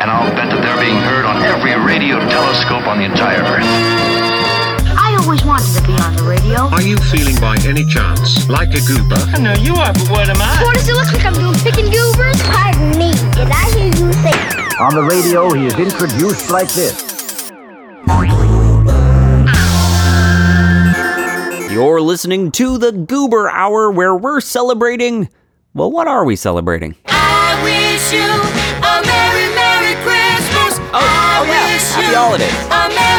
and I'll bet that they're being heard on every radio telescope on the entire Earth. I always wanted to be on the radio. Are you feeling by any chance like a goober? I know you are, but what am I? What does it look like I'm doing? Picking goobers? Pardon me, did I hear you say? On the radio, he is introduced like this. You're listening to the Goober Hour where we're celebrating. Well, what are we celebrating? Happy holidays.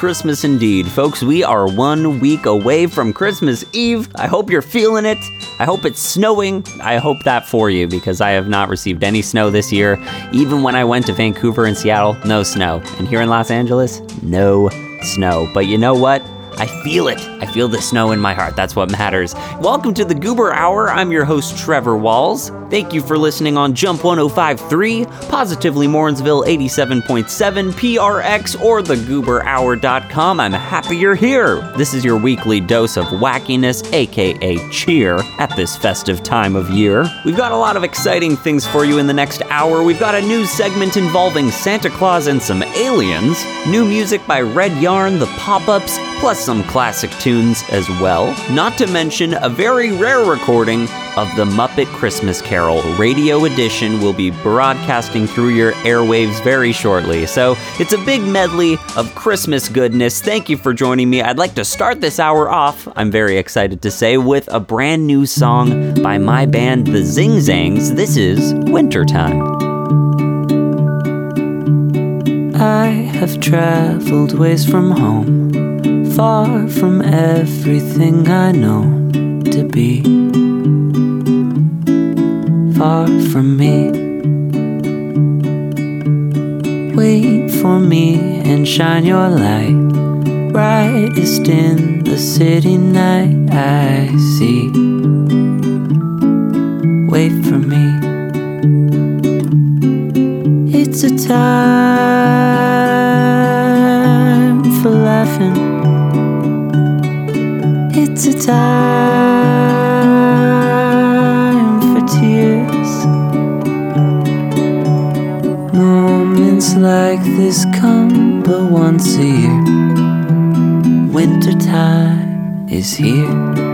Christmas indeed. Folks, we are one week away from Christmas Eve. I hope you're feeling it. I hope it's snowing. I hope that for you because I have not received any snow this year. Even when I went to Vancouver and Seattle, no snow. And here in Los Angeles, no snow. But you know what? I feel it. I feel the snow in my heart. That's what matters. Welcome to the Goober Hour. I'm your host, Trevor Walls. Thank you for listening on Jump 1053, Positively Morrinsville 87.7, PRX, or thegooberhour.com. I'm happy you're here. This is your weekly dose of wackiness, aka cheer, at this festive time of year. We've got a lot of exciting things for you in the next hour. We've got a news segment involving Santa Claus and some aliens, new music by Red Yarn, the pop ups, plus some classic tunes as well. Not to mention a very rare recording of the Muppet Christmas Carol Radio Edition will be broadcasting through your airwaves very shortly. So it's a big medley of Christmas goodness. Thank you for joining me. I'd like to start this hour off, I'm very excited to say, with a brand new song by my band, The Zing Zangs. This is Wintertime. I have traveled ways from home, far from everything I know to be. Far from me. Wait for me and shine your light, brightest in the city night I see. Wait for me. It's a time for laughing. It's a time like this come but once a year. Wintertime is here.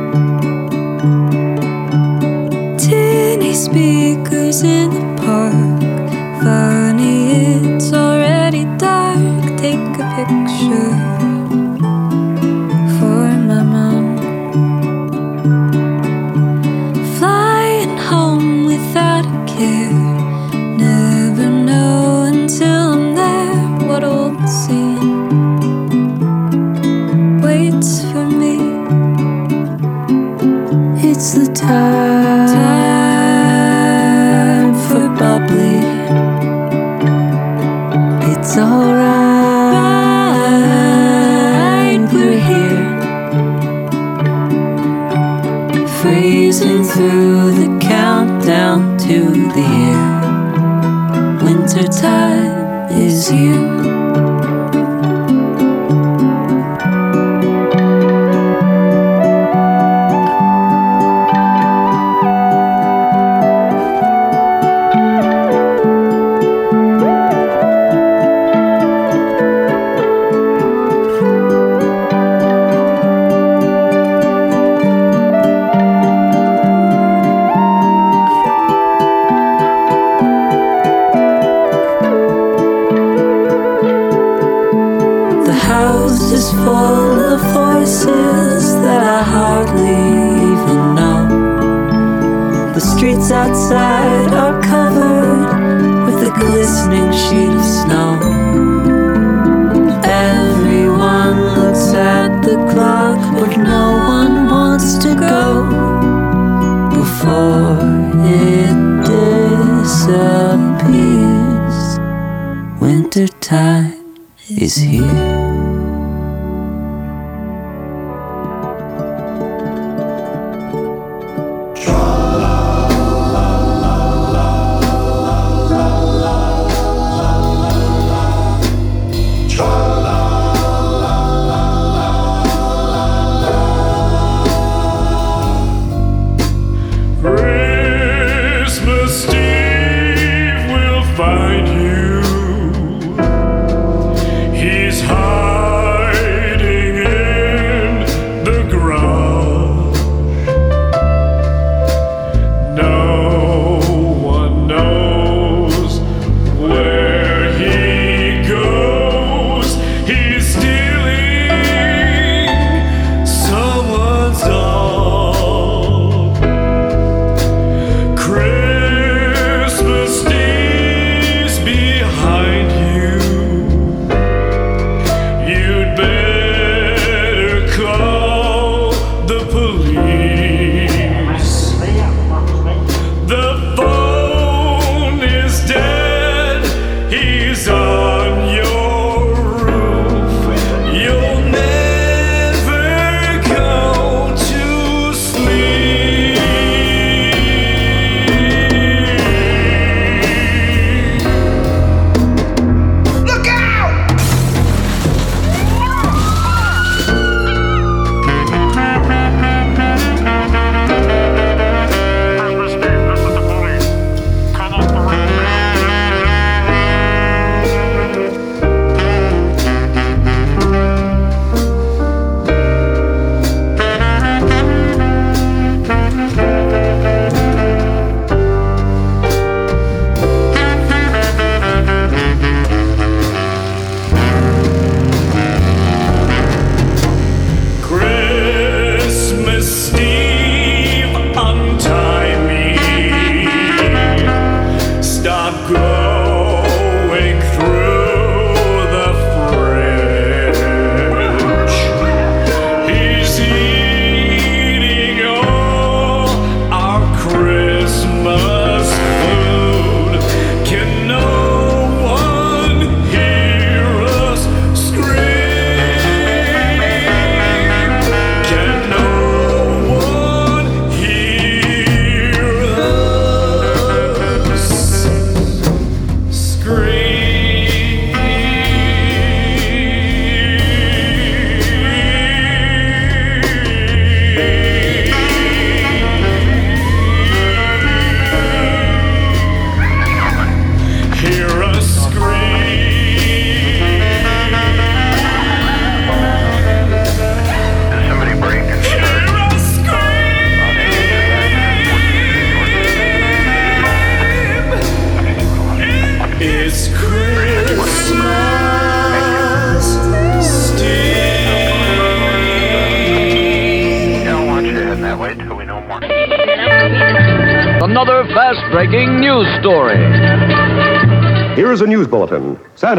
Streets outside are covered with a glistening sheet of snow. Everyone looks at the clock, but no one wants to go before it disappears. Winter time is here.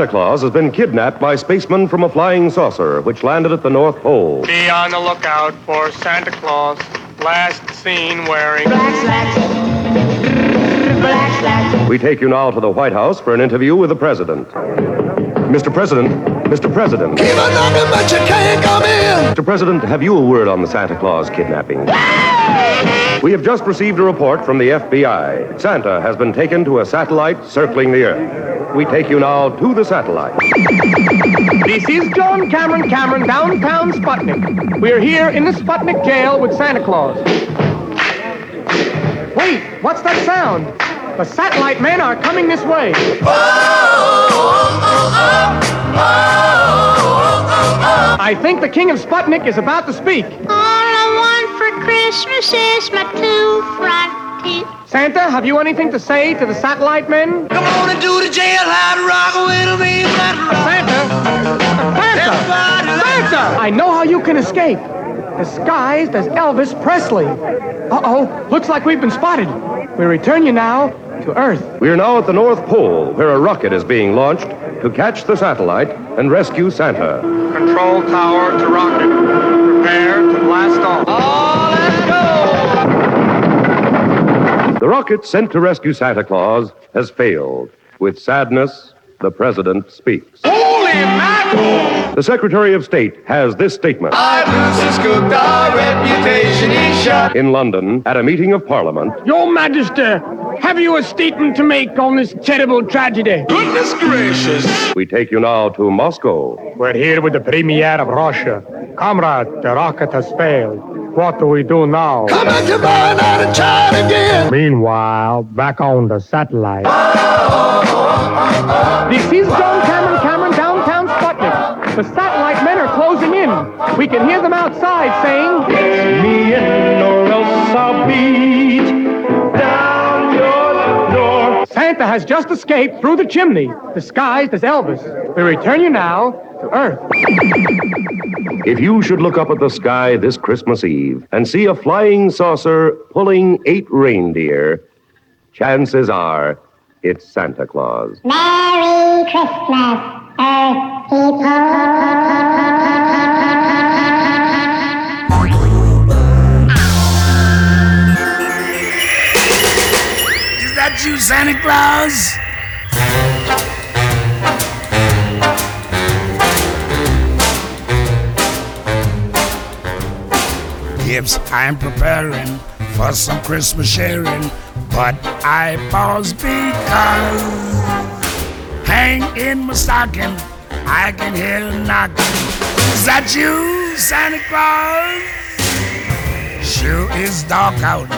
Santa Claus has been kidnapped by spacemen from a flying saucer, which landed at the North Pole. Be on the lookout for Santa Claus. Last seen wearing. black slacks. We take you now to the White House for an interview with the president. Mr. President, Mr. President. Keep on knocking, but you can't come in. Mr. President, have you a word on the Santa Claus kidnapping? We have just received a report from the FBI. Santa has been taken to a satellite circling the Earth. We take you now to the satellite. This is John Cameron Cameron, downtown Sputnik. We're here in the Sputnik jail with Santa Claus. Wait, what's that sound? The satellite men are coming this way. I think the king of Sputnik is about to speak. All I want for Christmas is my two front teeth. Santa, have you anything to say to the satellite men? Come on and do the jailhouse rock with me. Santa! Santa! Santa! I know how you can escape. Disguised as Elvis Presley. Uh-oh, looks like we've been spotted. We return you now to Earth. We are now at the North Pole, where a rocket is being launched to catch the satellite and rescue Santa. Control tower to rocket. Prepare to blast off. Oh, let's go! The rocket sent to rescue Santa Claus has failed. With sadness, the president speaks. Holy mackerel! The Secretary of State has this statement. Our goose has cooked, our reputation is shot. In London, at a meeting of Parliament, Your Majesty, have you a statement to make on this terrible tragedy? Goodness gracious! we take you now to Moscow. We're here with the Premier of Russia. Comrade, the rocket has failed. What do we do now? Come back tomorrow night and try it again. Meanwhile, back on the satellite. This is John Cameron Cameron, downtown Sputnik. The satellite men are closing in. We can hear them outside saying, It's me in or else I'll beat down your door. Santa has just escaped through the chimney, disguised as Elvis. We return you now to Earth. If you should look up at the sky this Christmas Eve and see a flying saucer pulling eight reindeer, chances are it's Santa Claus. Merry Christmas, Earth people. Is that you, Santa Claus? Yes, I'm preparing for some Christmas sharing, but I pause because hang in my stocking, I can hear a knocking. Is that you, Santa Claus? Sure is dark out,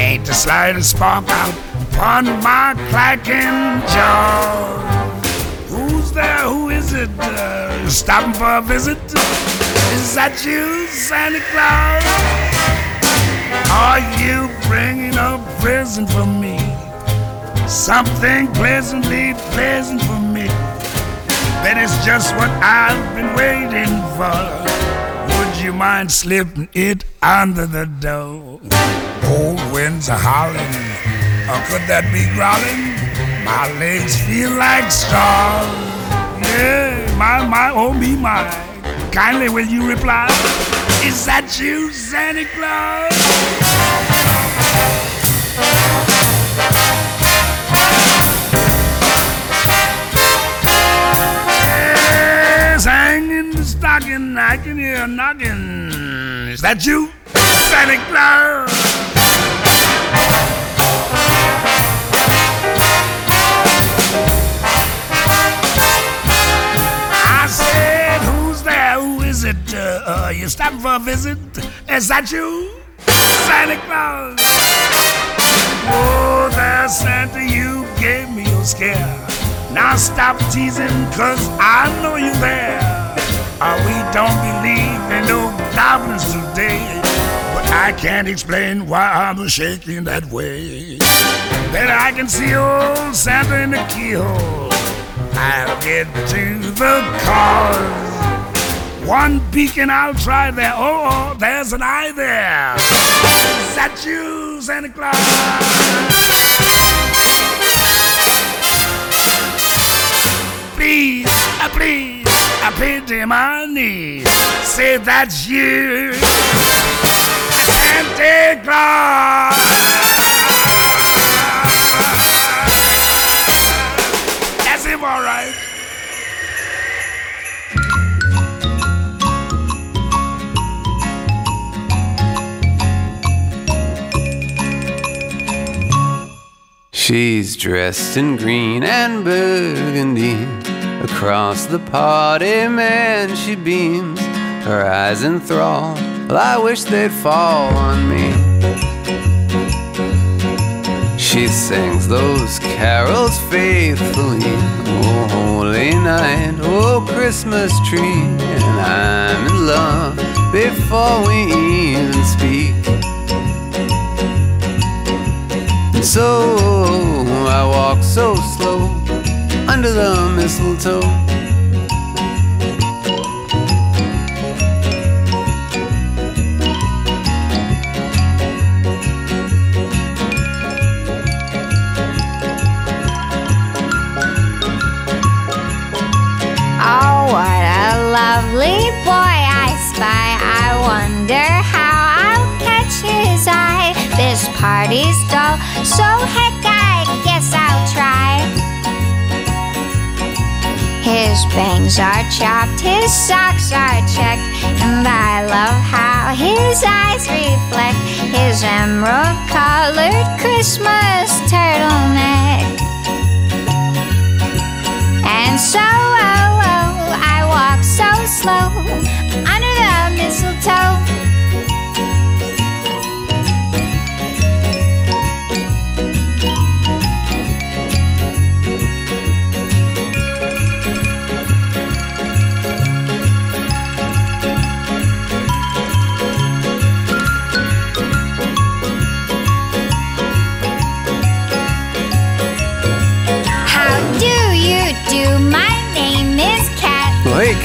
ain't the slightest spark out upon my clacking jaw. Who's there? Who is it? Uh, stopping for a visit? Is that you, Santa Claus? Are you bringing a present for me? Something pleasantly pleasant for me. That is just what I've been waiting for. Would you mind slipping it under the door? Cold winds are howling, or could that be growling? My legs feel like straws. Yeah, my, my, oh me, my. Kindly will you reply? Is that you, Santa Claus? I can hear knocking. Is that you, Santa Claus? I said, who's there? Who is it? Uh, uh, you stopping for a visit? Is that you, Santa Claus? Oh, there, Santa, you gave me a scare. Now stop teasing, cause I know you're there. Uh, we don't believe in no goblins today. But I can't explain why I'm shaking that way. Then I can see old Santa in the keyhole. I'll get to the cause. One and I'll try there. Oh, oh, there's an eye there. Is that you, Santa Claus? Please, uh, please, I pity my knees. Say that's you, Santa Claus. She's dressed in green and burgundy. Across the party, man, she beams. Her eyes enthrall. Well, I wish they'd fall on me. She sings those carols faithfully. Oh, holy night, oh, Christmas tree. And I'm in love before we even speak. So I walk so slow under the mistletoe. Oh, what a lovely boy I spy. I wonder how I'll catch his eye. This party's dull, so heck, I guess I'll try. His bangs are chopped, his socks are checked, and I love how his eyes reflect his emerald colored Christmas turtleneck. And so, oh, oh, I walk so slow under the mistletoe.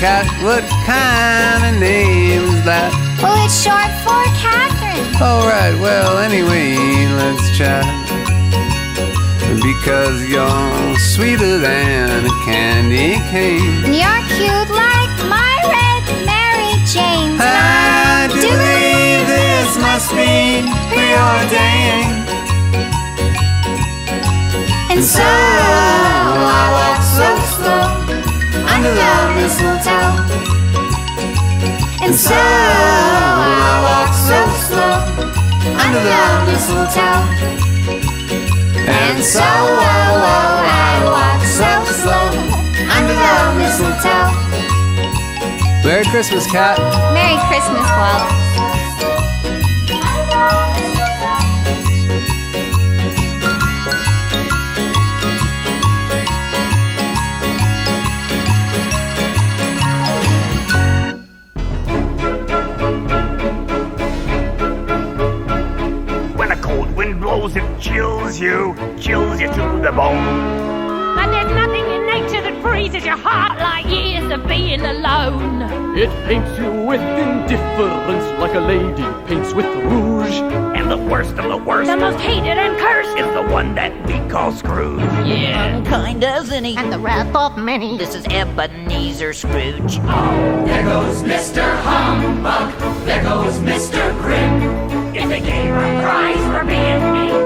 Cat, what kind of name is that? Well, it's short for Catherine. Alright, well, anyway, let's chat. Because you're sweeter than a candy cane. And You're cute like my red Mary Jane. I do believe this must be preordained. And so I walk so slow under the mistletoe. And so I walk so slow under the mistletoe. And so oh, oh, I walk so slow under the mistletoe. Merry Christmas, cat. Merry Christmas, Wallace. Wind blows, it chills you, chills you to the bone. And there's nothing in nature that freezes your heart like years of being alone. It paints you with indifference like a lady paints with rouge. And the worst of the worst The most hated and cursed is the one that we call Scrooge. Yeah, unkind as any. And the wrath of many. This is Ebenezer Scrooge. Oh, there goes Mr. Humbug. There goes Mr. Grim. If they gave a prize for being me,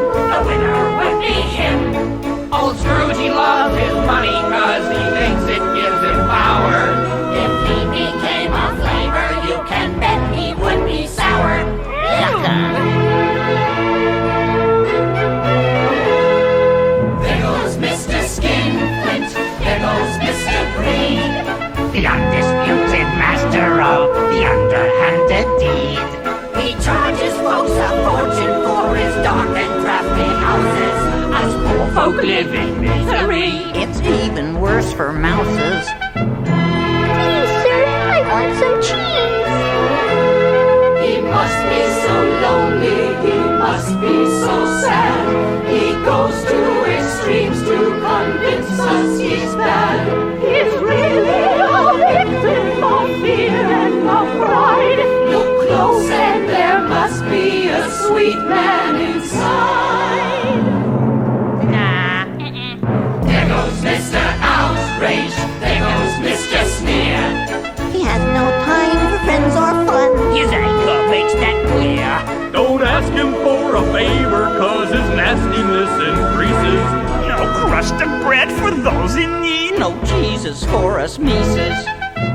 crust of bread for those in need. No Jesus for us Mises.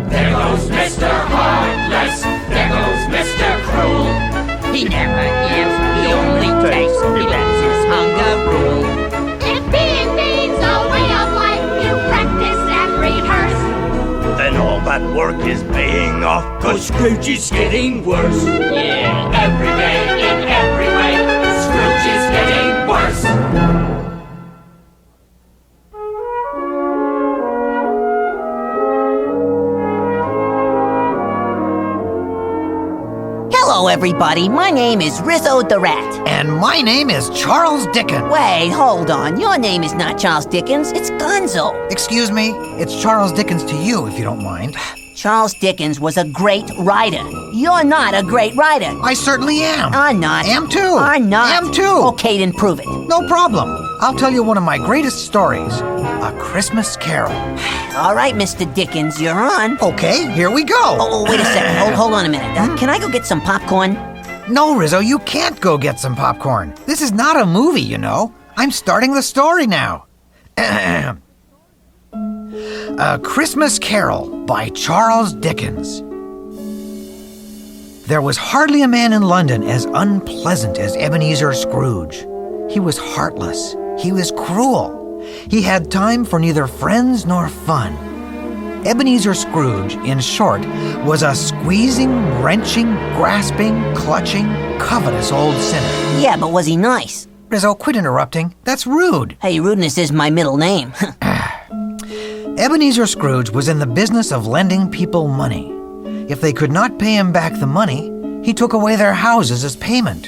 There goes Mr. Heartless. There goes Mr. Cruel. He never gives. He only takes. He lets his hunger rule. If being means a way of life you practice and rehearse, then all that work is paying off. Cause Scrooge is getting worse. Yeah, every day. Everybody. My name is Rizzo the Rat. And my name is Charles Dickens. Wait, hold on. Your name is not Charles Dickens, it's Gonzo. Excuse me, it's Charles Dickens to you, if you don't mind. Charles Dickens was a great writer. You're not a great writer. I certainly am. I'm not. Am too. I'm not. Am too. Okay, then prove it. No problem. I'll tell you one of my greatest stories A Christmas Carol. All right, Mr. Dickens, you're on. Okay, here we go. Oh, oh, wait a second. Hold, hold on a minute. Uh, can I go get some popcorn? No, Rizzo, you can't go get some popcorn. This is not a movie, you know. I'm starting the story now. a Christmas Carol by Charles Dickens. There was hardly a man in London as unpleasant as Ebenezer Scrooge. He was heartless. He was cruel. He had time for neither friends nor fun. Ebenezer Scrooge, in short, was a squeezing, wrenching, grasping, clutching, covetous old sinner. Yeah, but was he nice? Rizzo, quit interrupting. That's rude. Hey, rudeness is my middle name. Ebenezer Scrooge was in the business of lending people money. If they could not pay him back the money, he took away their houses as payment.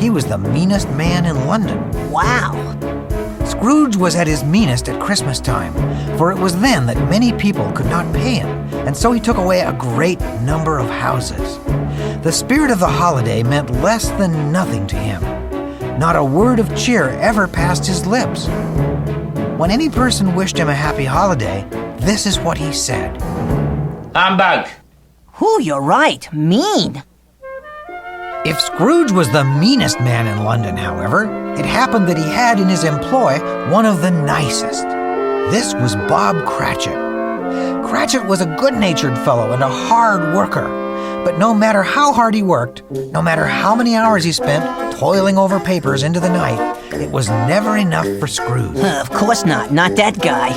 He was the meanest man in London. wow. Scrooge was at his meanest at Christmas time, for it was then that many people could not pay him, and so he took away a great number of houses. The spirit of the holiday meant less than nothing to him. Not a word of cheer ever passed his lips. When any person wished him a happy holiday, this is what he said. "I'm Humbug. Who, you're right. Mean. If Scrooge was the meanest man in London, however, it happened that he had in his employ one of the nicest. This was Bob Cratchit. Cratchit was a good natured fellow and a hard worker. But no matter how hard he worked, no matter how many hours he spent toiling over papers into the night, it was never enough for Scrooge. Of course not. Not that guy.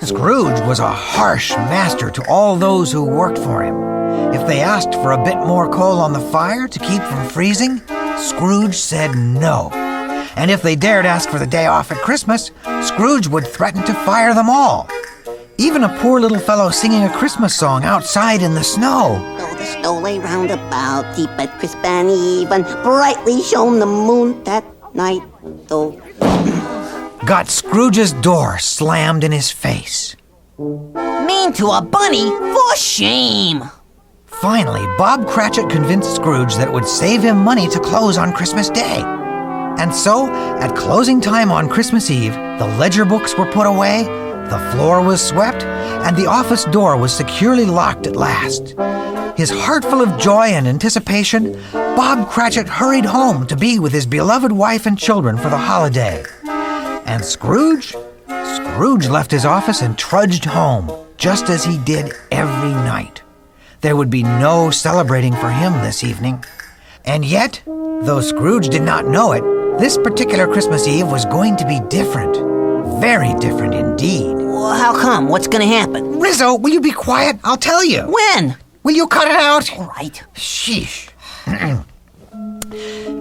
Scrooge was a harsh master to all those who worked for him. If they asked for a bit more coal on the fire to keep from freezing, Scrooge said no. And if they dared ask for the day off at Christmas, Scrooge would threaten to fire them all. Even a poor little fellow singing a Christmas song outside in the snow Oh, the snow lay round about, deep but crisp and even, brightly shone the moon that night, though. got Scrooge's door slammed in his face. Mean to a bunny? For shame. Finally, Bob Cratchit convinced Scrooge that it would save him money to close on Christmas Day. And so, at closing time on Christmas Eve, the ledger books were put away, the floor was swept, and the office door was securely locked at last. His heart full of joy and anticipation, Bob Cratchit hurried home to be with his beloved wife and children for the holiday. And Scrooge? Scrooge left his office and trudged home, just as he did every night. There would be no celebrating for him this evening. And yet, though Scrooge did not know it, this particular Christmas Eve was going to be different. Very different indeed. Well, how come? What's gonna happen? Rizzo, will you be quiet? I'll tell you. When? Will you cut it out? All right. Sheesh.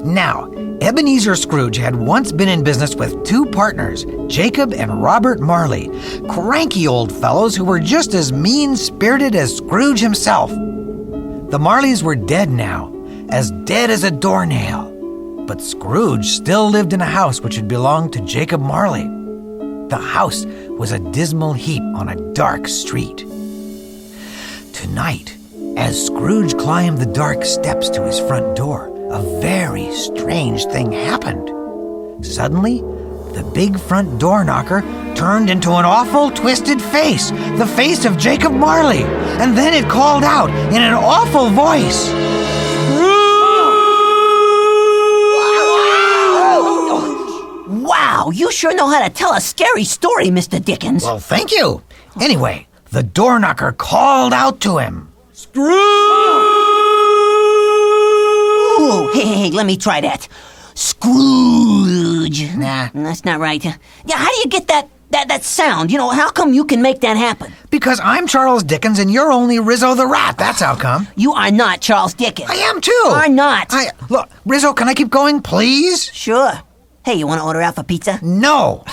now, Ebenezer Scrooge had once been in business with two partners, Jacob and Robert Marley, cranky old fellows who were just as mean spirited as Scrooge himself. The Marleys were dead now, as dead as a doornail. But Scrooge still lived in a house which had belonged to Jacob Marley. The house was a dismal heap on a dark street. Tonight, as Scrooge climbed the dark steps to his front door, a very strange thing happened. Suddenly, the big front door knocker turned into an awful twisted face, the face of Jacob Marley, and then it called out in an awful voice. Wow, you sure know how to tell a scary story, Mr. Dickens. Well, thank you. Anyway, the door knocker called out to him. Hey, hey, hey, let me try that. Scrooge. Nah. That's not right. Yeah, how do you get that That that sound, you know, how come you can make that happen? Because I'm Charles Dickens and you're only Rizzo the Rat. That's how come. You are not Charles Dickens. I am too. You are not. I look, Rizzo. Can I keep going, please? Sure. Hey, you want to order out for pizza? No.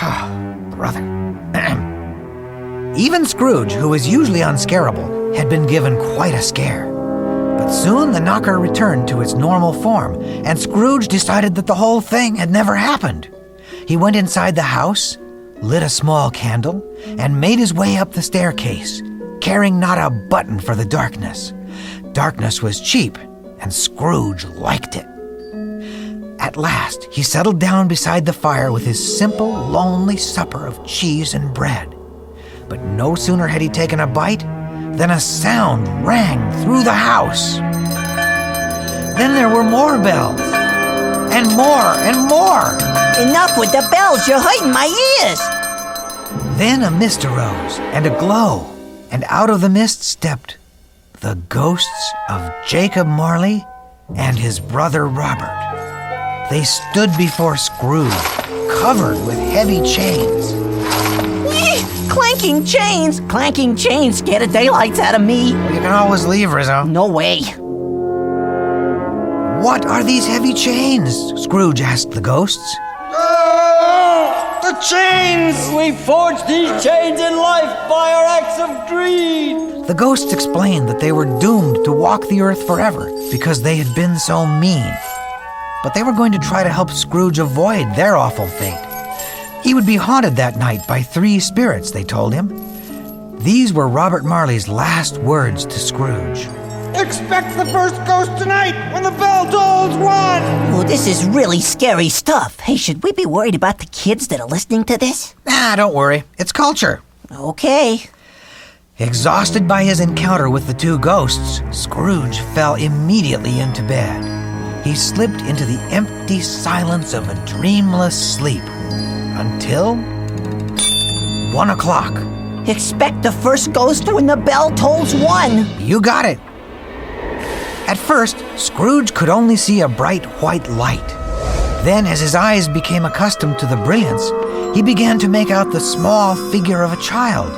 Ah, brother. Even Scrooge, who was usually unscarable, had been given quite a scare. Soon the knocker returned to its normal form, and Scrooge decided that the whole thing had never happened. He went inside the house, lit a small candle, and made his way up the staircase, caring not a button for the darkness. Darkness was cheap, and Scrooge liked it. At last, he settled down beside the fire with his simple, lonely supper of cheese and bread. But no sooner had he taken a bite than a sound rang through the house. Then there were more bells, and more and more. Enough with the bells, you're hurting my ears. Then a mist arose and a glow, and out of the mist stepped the ghosts of Jacob Marley and his brother Robert. They stood before Scrooge, covered with heavy chains. Eeh, Clanking chains! Clanking chains scare the daylights out of me. You can always leave, Rizzo. No way. What are these heavy chains? Scrooge asked the ghosts. Ah, the chains! We forged these chains in life by our acts of greed! The ghosts explained that they were doomed to walk the earth forever because they had been so mean. But they were going to try to help Scrooge avoid their awful fate. He would be haunted that night by three spirits, they told him. These were Robert Marley's last words to Scrooge. Expect the first ghost tonight when the bell tolls one! Well, this is really scary stuff. Hey, should we be worried about the kids that are listening to this? Ah, don't worry. It's culture. Okay. Exhausted by his encounter with the two ghosts, Scrooge fell immediately into bed. He slipped into the empty silence of a dreamless sleep until one o'clock. Expect the first ghost when the bell tolls one. You got it. At first, Scrooge could only see a bright white light. Then, as his eyes became accustomed to the brilliance, he began to make out the small figure of a child,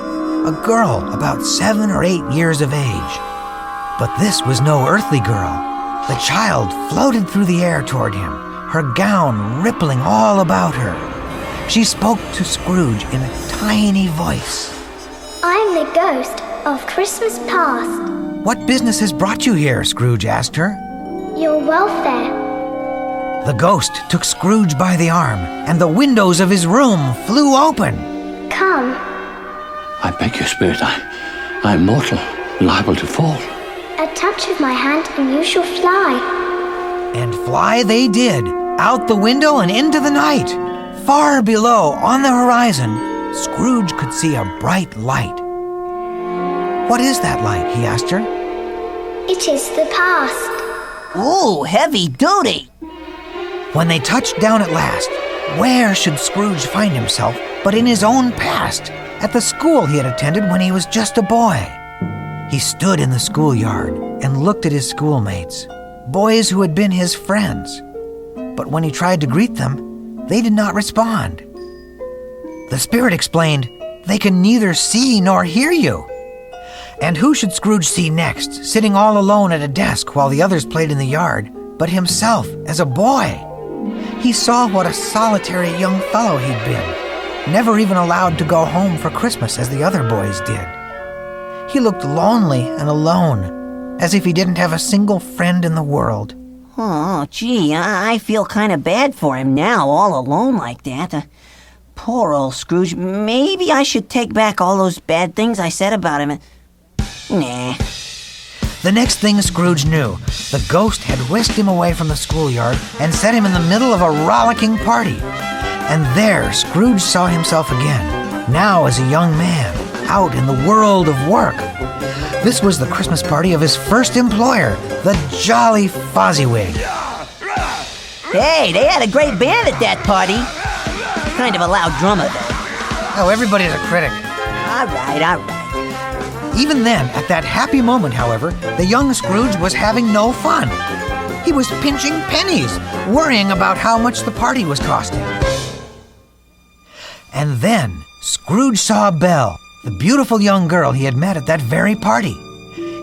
a girl about seven or eight years of age. But this was no earthly girl. The child floated through the air toward him, her gown rippling all about her. She spoke to Scrooge in a tiny voice. I'm the ghost of Christmas past. What business has brought you here? Scrooge asked her. Your welfare. The ghost took Scrooge by the arm, and the windows of his room flew open. Come. I beg your spirit, I, I am mortal, liable to fall. A touch of my hand and you shall fly. And fly they did, out the window and into the night. Far below, on the horizon, Scrooge could see a bright light. What is that light? he asked her. It is the past. Ooh, heavy duty. When they touched down at last, where should Scrooge find himself but in his own past, at the school he had attended when he was just a boy? He stood in the schoolyard and looked at his schoolmates, boys who had been his friends. But when he tried to greet them, they did not respond. The spirit explained, They can neither see nor hear you. And who should Scrooge see next, sitting all alone at a desk while the others played in the yard, but himself as a boy? He saw what a solitary young fellow he'd been, never even allowed to go home for Christmas as the other boys did. He looked lonely and alone, as if he didn't have a single friend in the world. Oh, gee, I, feel kind of bad for him now, all alone like that. Uh, poor old Scrooge. Maybe I should take back all those bad things I said about him. Nah. The next thing Scrooge knew, the ghost had whisked him away from the schoolyard and set him in the middle of a rollicking party. And there, Scrooge saw himself again, now as a young man, out in the world of work. This was the Christmas party of his first employer, the Jolly Fozziwig. Hey, they had a great band at that party. Kind of a loud drummer, though. Oh, everybody's a critic. All right, all right. Even then, at that happy moment, however, the young Scrooge was having no fun. He was pinching pennies, worrying about how much the party was costing. And then Scrooge saw Belle, the beautiful young girl he had met at that very party.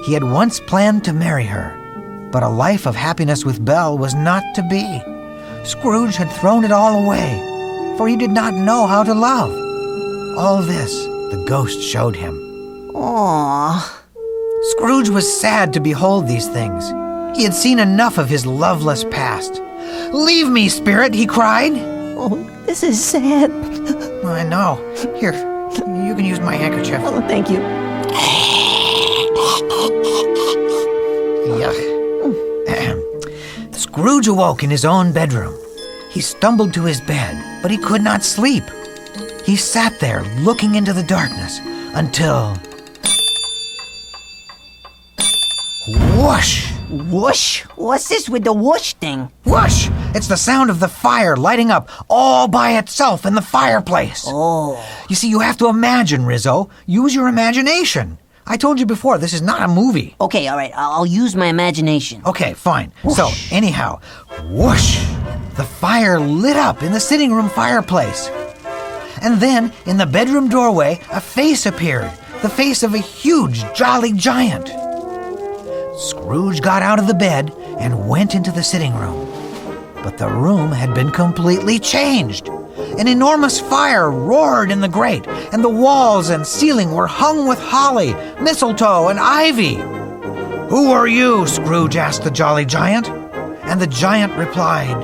He had once planned to marry her, but a life of happiness with Belle was not to be. Scrooge had thrown it all away, for he did not know how to love. All this the ghost showed him. Aww. Scrooge was sad to behold these things. He had seen enough of his loveless past. Leave me, spirit, he cried. Oh, this is sad. I know. Here, you can use my handkerchief. Oh, thank you. Yuck. Scrooge awoke in his own bedroom. He stumbled to his bed, but he could not sleep. He sat there looking into the darkness until. Whoosh! Whoosh? What's this with the whoosh thing? Whoosh! It's the sound of the fire lighting up all by itself in the fireplace. Oh. You see, you have to imagine, Rizzo. Use your imagination. I told you before, this is not a movie. Okay, all right. I'll use my imagination. Okay, fine. So, anyhow, whoosh! The fire lit up in the sitting room fireplace. And then, in the bedroom doorway, a face appeared the face of a huge, jolly giant. Scrooge got out of the bed and went into the sitting room. But the room had been completely changed. An enormous fire roared in the grate, and the walls and ceiling were hung with holly, mistletoe, and ivy. Who are you? Scrooge asked the jolly giant. And the giant replied,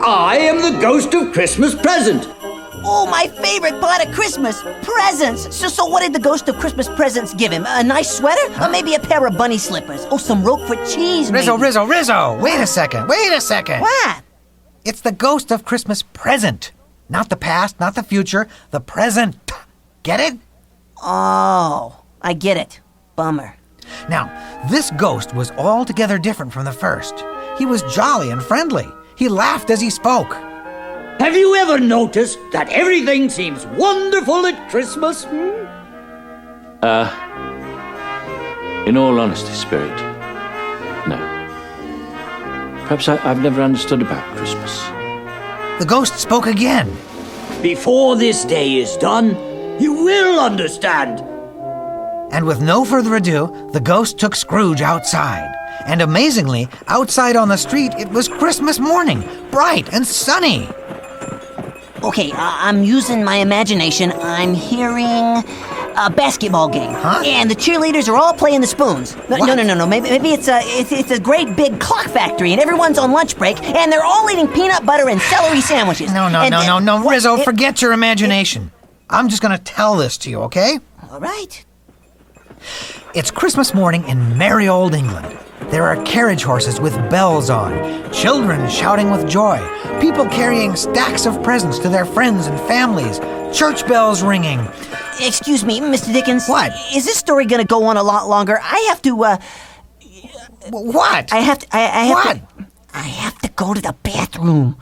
I am the ghost of Christmas present. Oh, my favorite part of Christmas presents. So, so what did the ghost of Christmas presents give him? A nice sweater, or maybe a pair of bunny slippers? Oh, some Roquefort cheese. Rizzo. Rizzo, Rizzo! Wait a second, wait a second! What? It's the ghost of Christmas present. Not the past, not the future, the present. Get it? Oh, I get it. Bummer. Now, this ghost was altogether different from the first. He was jolly and friendly. He laughed as he spoke. Have you ever noticed that everything seems wonderful at Christmas? Hmm? Uh, in all honesty, Spirit, no. Perhaps I, I've never understood about Christmas. The ghost spoke again. Before this day is done, you will understand. And with no further ado, the ghost took Scrooge outside. And amazingly, outside on the street, it was Christmas morning, bright and sunny. Okay, uh, I'm using my imagination. I'm hearing a basketball game. Huh? And the cheerleaders are all playing the spoons. No, no, no, no, no. Maybe, maybe it's a it's, it's a great big clock factory, and everyone's on lunch break, and they're all eating peanut butter and celery sandwiches. No, no, And- no, no, no, Rizzo, it- forget your imagination. I'm just gonna tell this to you, okay? All right. It's Christmas morning in merry old England. There are carriage horses with bells on, children shouting with joy, people carrying stacks of presents to their friends and families, church bells ringing. Excuse me, Mr. Dickens. What? Is this story gonna go on a lot longer? I have to. uh... What? I have to. I, I have What? to. I have to go to the bathroom.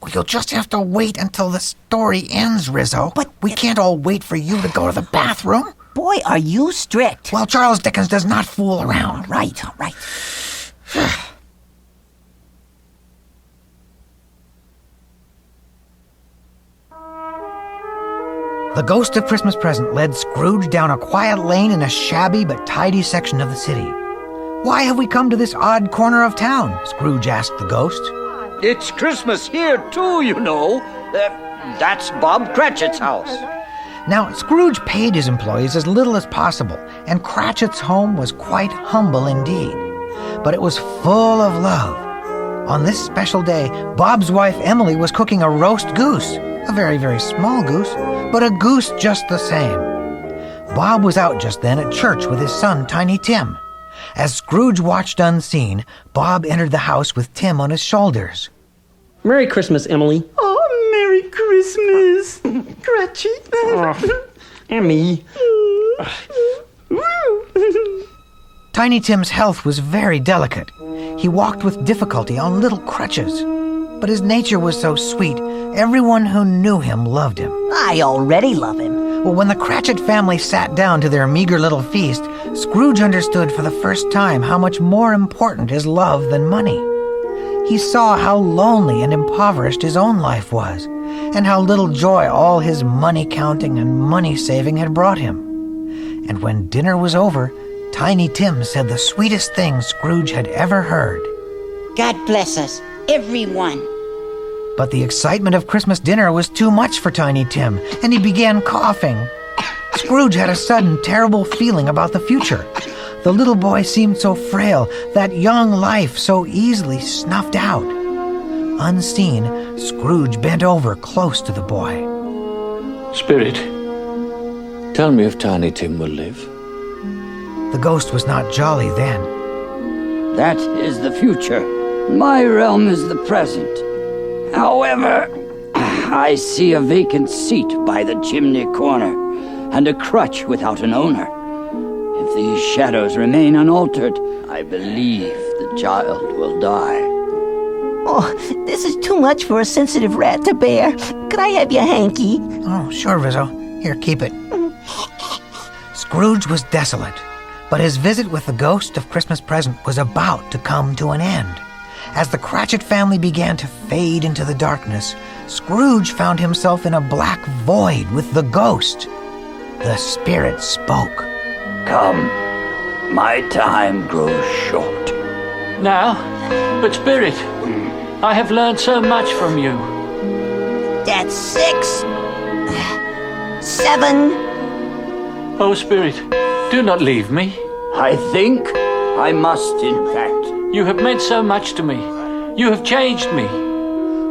Well, You'll just have to wait until the story ends, Rizzo. But we can't all wait for you to go to the bathroom. Boy, are you strict. Well, Charles Dickens does not fool around. Right, right. The ghost of Christmas present led Scrooge down a quiet lane in a shabby but tidy section of the city. Why have we come to this odd corner of town? Scrooge asked the ghost. It's Christmas here, too, you know. Uh, that's Bob Cratchit's house. Now, Scrooge paid his employees as little as possible, and Cratchit's home was quite humble indeed. But it was full of love. On this special day, Bob's wife Emily was cooking a roast goose. A very, very small goose, but a goose just the same. Bob was out just then at church with his son, Tiny Tim. As Scrooge watched unseen, Bob entered the house with Tim on his shoulders. Merry Christmas, Emily. Oh, Merry Christmas, Cratchit. Oh, Emmy. Tiny Tim's health was very delicate. He walked with difficulty on little crutches. But his nature was so sweet, everyone who knew him loved him. I already love him. Well, when the Cratchit family sat down to their meager little feast, Scrooge understood for the first time how much more important is love than money. He saw how lonely and impoverished his own life was, and how little joy all his money counting and money saving had brought him. And when dinner was over, Tiny Tim said the sweetest thing Scrooge had ever heard. God bless us, everyone. But the excitement of Christmas dinner was too much for Tiny Tim, and he began coughing. Scrooge had a sudden terrible feeling about the future. The little boy seemed so frail, that young life so easily snuffed out. Unseen, Scrooge bent over close to the boy. Spirit, tell me if Tiny Tim will live. The ghost was not jolly then. That is the future. My realm is the present. However, I see a vacant seat by the chimney corner and a crutch without an owner. If these shadows remain unaltered, I believe the child will die. Oh, this is too much for a sensitive rat to bear. Could I have your hanky? Oh, sure, Rizzo. Here, keep it. Scrooge was desolate, but his visit with the ghost of Christmas present was about to come to an end. As the Cratchit family began to fade into the darkness, Scrooge found himself in a black void with the ghost. The spirit spoke. Come, my time grows short. Now, but Spirit, hmm. I have learned so much from you. That's six. Seven. Oh, Spirit, do not leave me. I think I must, in fact. You have meant so much to me. You have changed me.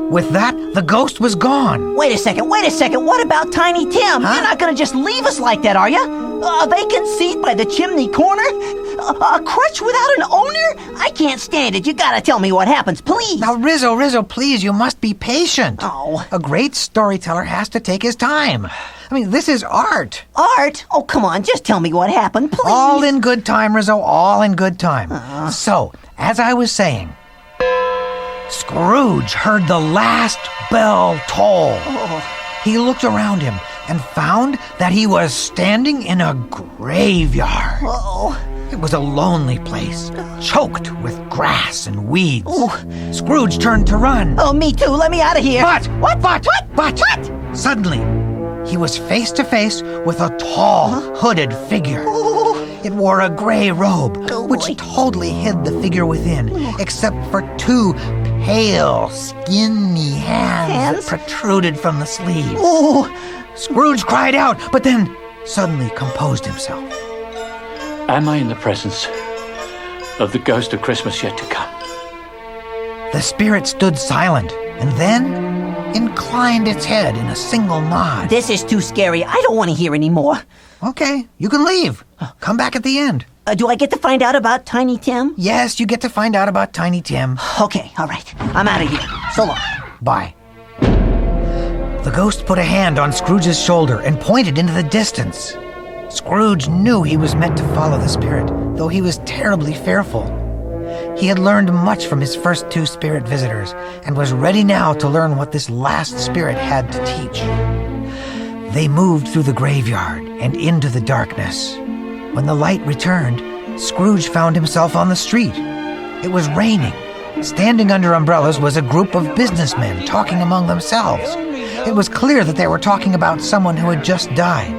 With that, the ghost was gone. Wait a second, wait a second. What about Tiny Tim? You're not gonna just leave us like that, are you? A vacant seat by the chimney corner? A, a crutch without an owner? I can't stand it. You gotta tell me what happens, please. Now, Rizzo, Rizzo, please, you must be patient. Oh. A great storyteller has to take his time. I mean, this is art. Art? Oh, come on, just tell me what happened, please. All in good time, Rizzo, all in good time. Uh-huh. So, as I was saying, Scrooge heard the last bell toll. Oh. He looked around him and found that he was standing in a graveyard. Oh. It was a lonely place, choked with grass and weeds. Ooh. Scrooge turned to run. Oh, me too. Let me out of here. But, what? but, what? but, what? Suddenly, he was face to face with a tall, hooded figure. Ooh. It wore a gray robe, oh, which totally hid the figure within, except for two pale, skinny hands, Hands? that protruded from the sleeves. Oh. Scrooge cried out, but then suddenly composed himself. Am I in the presence of the ghost of Christmas yet to come? The spirit stood silent and then inclined its head in a single nod. This is too scary. I don't want to hear any more. Okay, you can leave. Come back at the end. Uh, do I get to find out about Tiny Tim? Yes, you get to find out about Tiny Tim. Okay, all right. I'm out of here. So long. Bye. The ghost put a hand on Scrooge's shoulder and pointed into the distance. Scrooge knew he was meant to follow the spirit, though he was terribly fearful. He had learned much from his first two spirit visitors and was ready now to learn what this last spirit had to teach. They moved through the graveyard and into the darkness. When the light returned, Scrooge found himself on the street. It was raining. Standing under umbrellas was a group of businessmen talking among themselves. It was clear that they were talking about someone who had just died.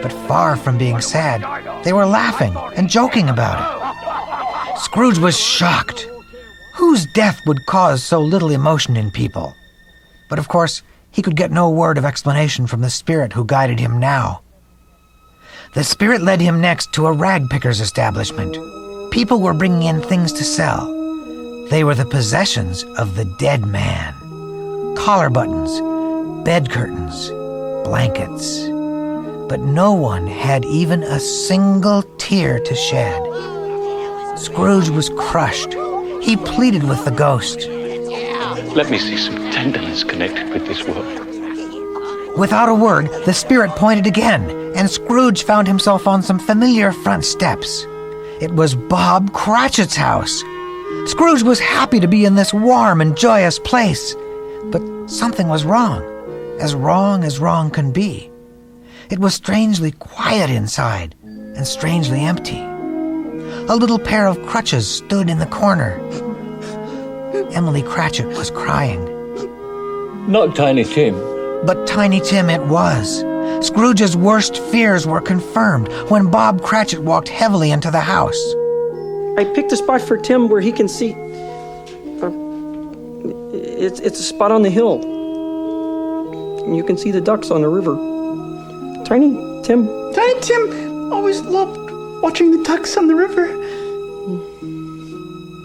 But far from being sad, they were laughing and joking about it. Scrooge was shocked. Whose death would cause so little emotion in people? But of course, he could get no word of explanation from the spirit who guided him now. The spirit led him next to a rag picker's establishment. People were bringing in things to sell. They were the possessions of the dead man collar buttons, bed curtains, blankets. But no one had even a single tear to shed. Scrooge was crushed. He pleaded with the ghost. Let me see some tenderness connected with this world. Without a word, the spirit pointed again, and Scrooge found himself on some familiar front steps. It was Bob Cratchit's house. Scrooge was happy to be in this warm and joyous place. But something was wrong, as wrong as wrong can be. It was strangely quiet inside, and strangely empty. A little pair of crutches stood in the corner. Emily Cratchit was crying. Not Tiny Tim. But Tiny Tim it was. Scrooge's worst fears were confirmed when Bob Cratchit walked heavily into the house. I picked a spot for Tim where he can see. It's it's a spot on the hill. And you can see the ducks on the river. Tiny Tim. Tiny Tim always loved watching the ducks on the river.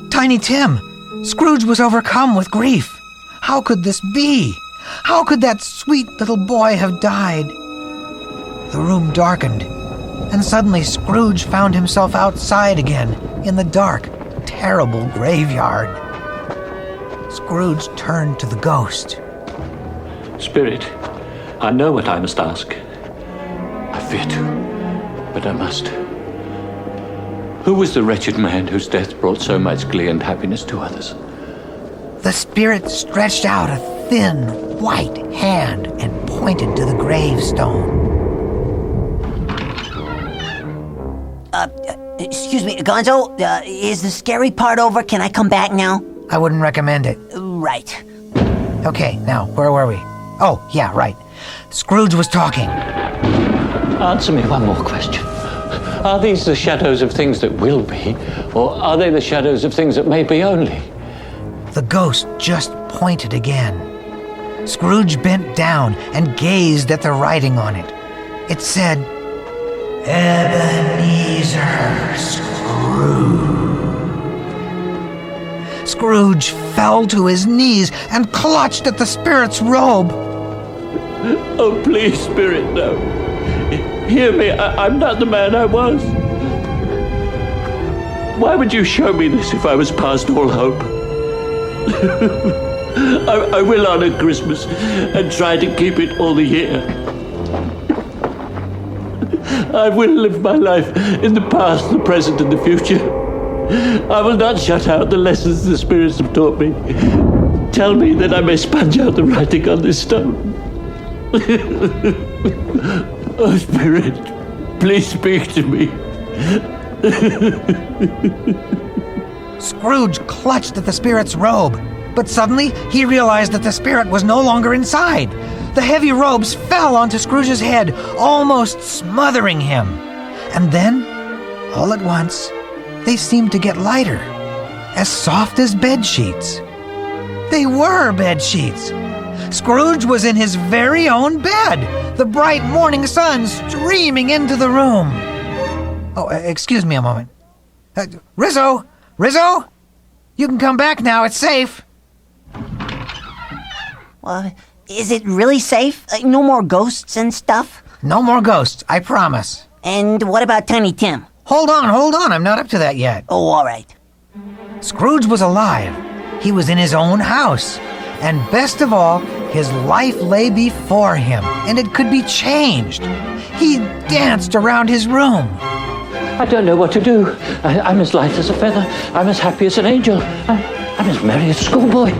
Tiny Tim! Scrooge was overcome with grief. How could this be? How could that sweet little boy have died? The room darkened, and suddenly Scrooge found himself outside again in the dark, terrible graveyard. Scrooge turned to the ghost. Spirit, I know what I must ask. I fear to, but I must. Who was the wretched man whose death brought so much glee and happiness to others? The spirit stretched out a thin, white hand and pointed to the gravestone. Uh, excuse me, Gonzo, uh, is the scary part over? Can I come back now? I wouldn't recommend it. Right. Okay, now, where were we? Oh, yeah, right. Scrooge was talking. Answer me one more question. Are these the shadows of things that will be, or are they the shadows of things that may be only? The ghost just pointed again. Scrooge bent down and gazed at the writing on it. It said, Ebenezer Scrooge. Scrooge fell to his knees and clutched at the spirit's robe. Oh, please, Spirit, no. Hear me, I- I'm not the man I was. Why would you show me this if I was past all hope? I, I will honor Christmas and try to keep it all the year. I will live my life in the past, the present, and the future. I will not shut out the lessons the spirits have taught me. Tell me that I may sponge out the writing on this stone. oh, Spirit, please speak to me. Scrooge clutched at the spirit's robe, but suddenly he realized that the spirit was no longer inside. The heavy robes fell onto Scrooge's head, almost smothering him. And then, all at once, they seemed to get lighter, as soft as bed sheets. They were bed sheets. Scrooge was in his very own bed, the bright morning sun streaming into the room. Oh, excuse me a moment. Uh, Rizzo! Rizzo! You can come back now, it's safe. Well, is it really safe? Uh, no more ghosts and stuff? No more ghosts, I promise. And what about Tiny Tim? Hold on, hold on, I'm not up to that yet. Oh, all right. Scrooge was alive. He was in his own house. And best of all, his life lay before him, and it could be changed. He danced around his room. I don't know what to do. I, I'm as light as a feather. I'm as happy as an angel. I'm, I'm as merry as a schoolboy.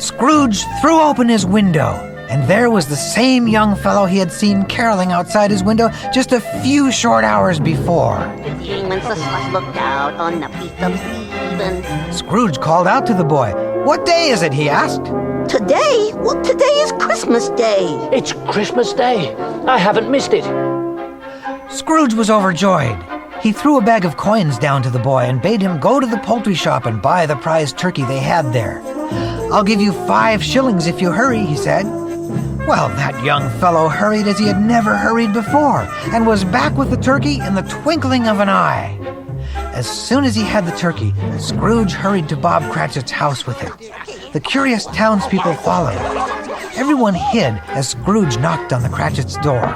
Scrooge threw open his window, and there was the same young fellow he had seen caroling outside his window just a few short hours before. The demons just looked out on a piece of Stephen. Scrooge called out to the boy. What day is it? he asked. Today? Well, today is Christmas Day. It's Christmas Day. I haven't missed it. Scrooge was overjoyed. He threw a bag of coins down to the boy and bade him go to the poultry shop and buy the prize turkey they had there. I'll give you five shillings if you hurry, he said. Well, that young fellow hurried as he had never hurried before, and was back with the turkey in the twinkling of an eye. As soon as he had the turkey, Scrooge hurried to Bob Cratchit's house with it. The curious townspeople followed. Everyone hid as Scrooge knocked on the Cratchit's door.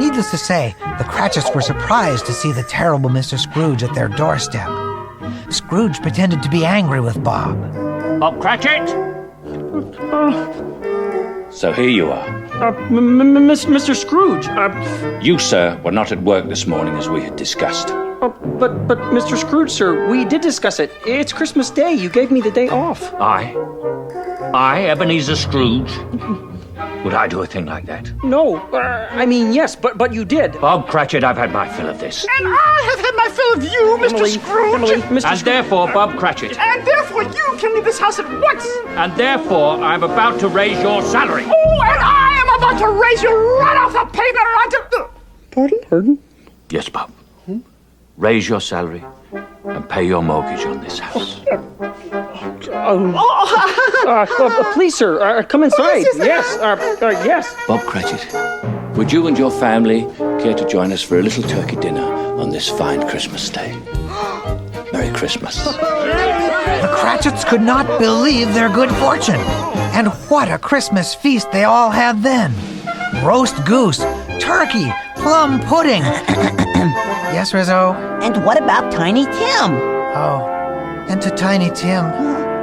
Needless to say, the Cratchits were surprised to see the terrible Mr. Scrooge at their doorstep. Scrooge pretended to be angry with Bob. Bob Cratchit! So here you are. Uh, m- m- m- Mr. Scrooge. Uh, You, sir, were not at work this morning as we had discussed. uh, but, but, Mr. Scrooge, sir, we did discuss it. It's Christmas Day. You gave me the day off. I? I, Ebenezer Scrooge? Would I do a thing like that? No, uh, I mean, yes, but, but you did. Bob Cratchit, I've had my fill of this. And I have had my fill of you, Mr. Emily, Scrooge. Emily, Mr. And therefore, Bob Cratchit. And therefore, you can leave this house at once. And therefore, I'm about to raise your salary. Oh, and I am about to raise you right off the pavement and onto. Pardon? Pardon? Yes, Bob. Raise your salary and pay your mortgage on this house. Um, uh, uh, please, sir, uh, come inside. Please. Yes, uh, uh, yes. Bob Cratchit, would you and your family care to join us for a little turkey dinner on this fine Christmas day? Merry Christmas. The Cratchits could not believe their good fortune. And what a Christmas feast they all had then! Roast goose, turkey, plum pudding. yes, Rizzo? And what about Tiny Tim? Oh, and to Tiny Tim,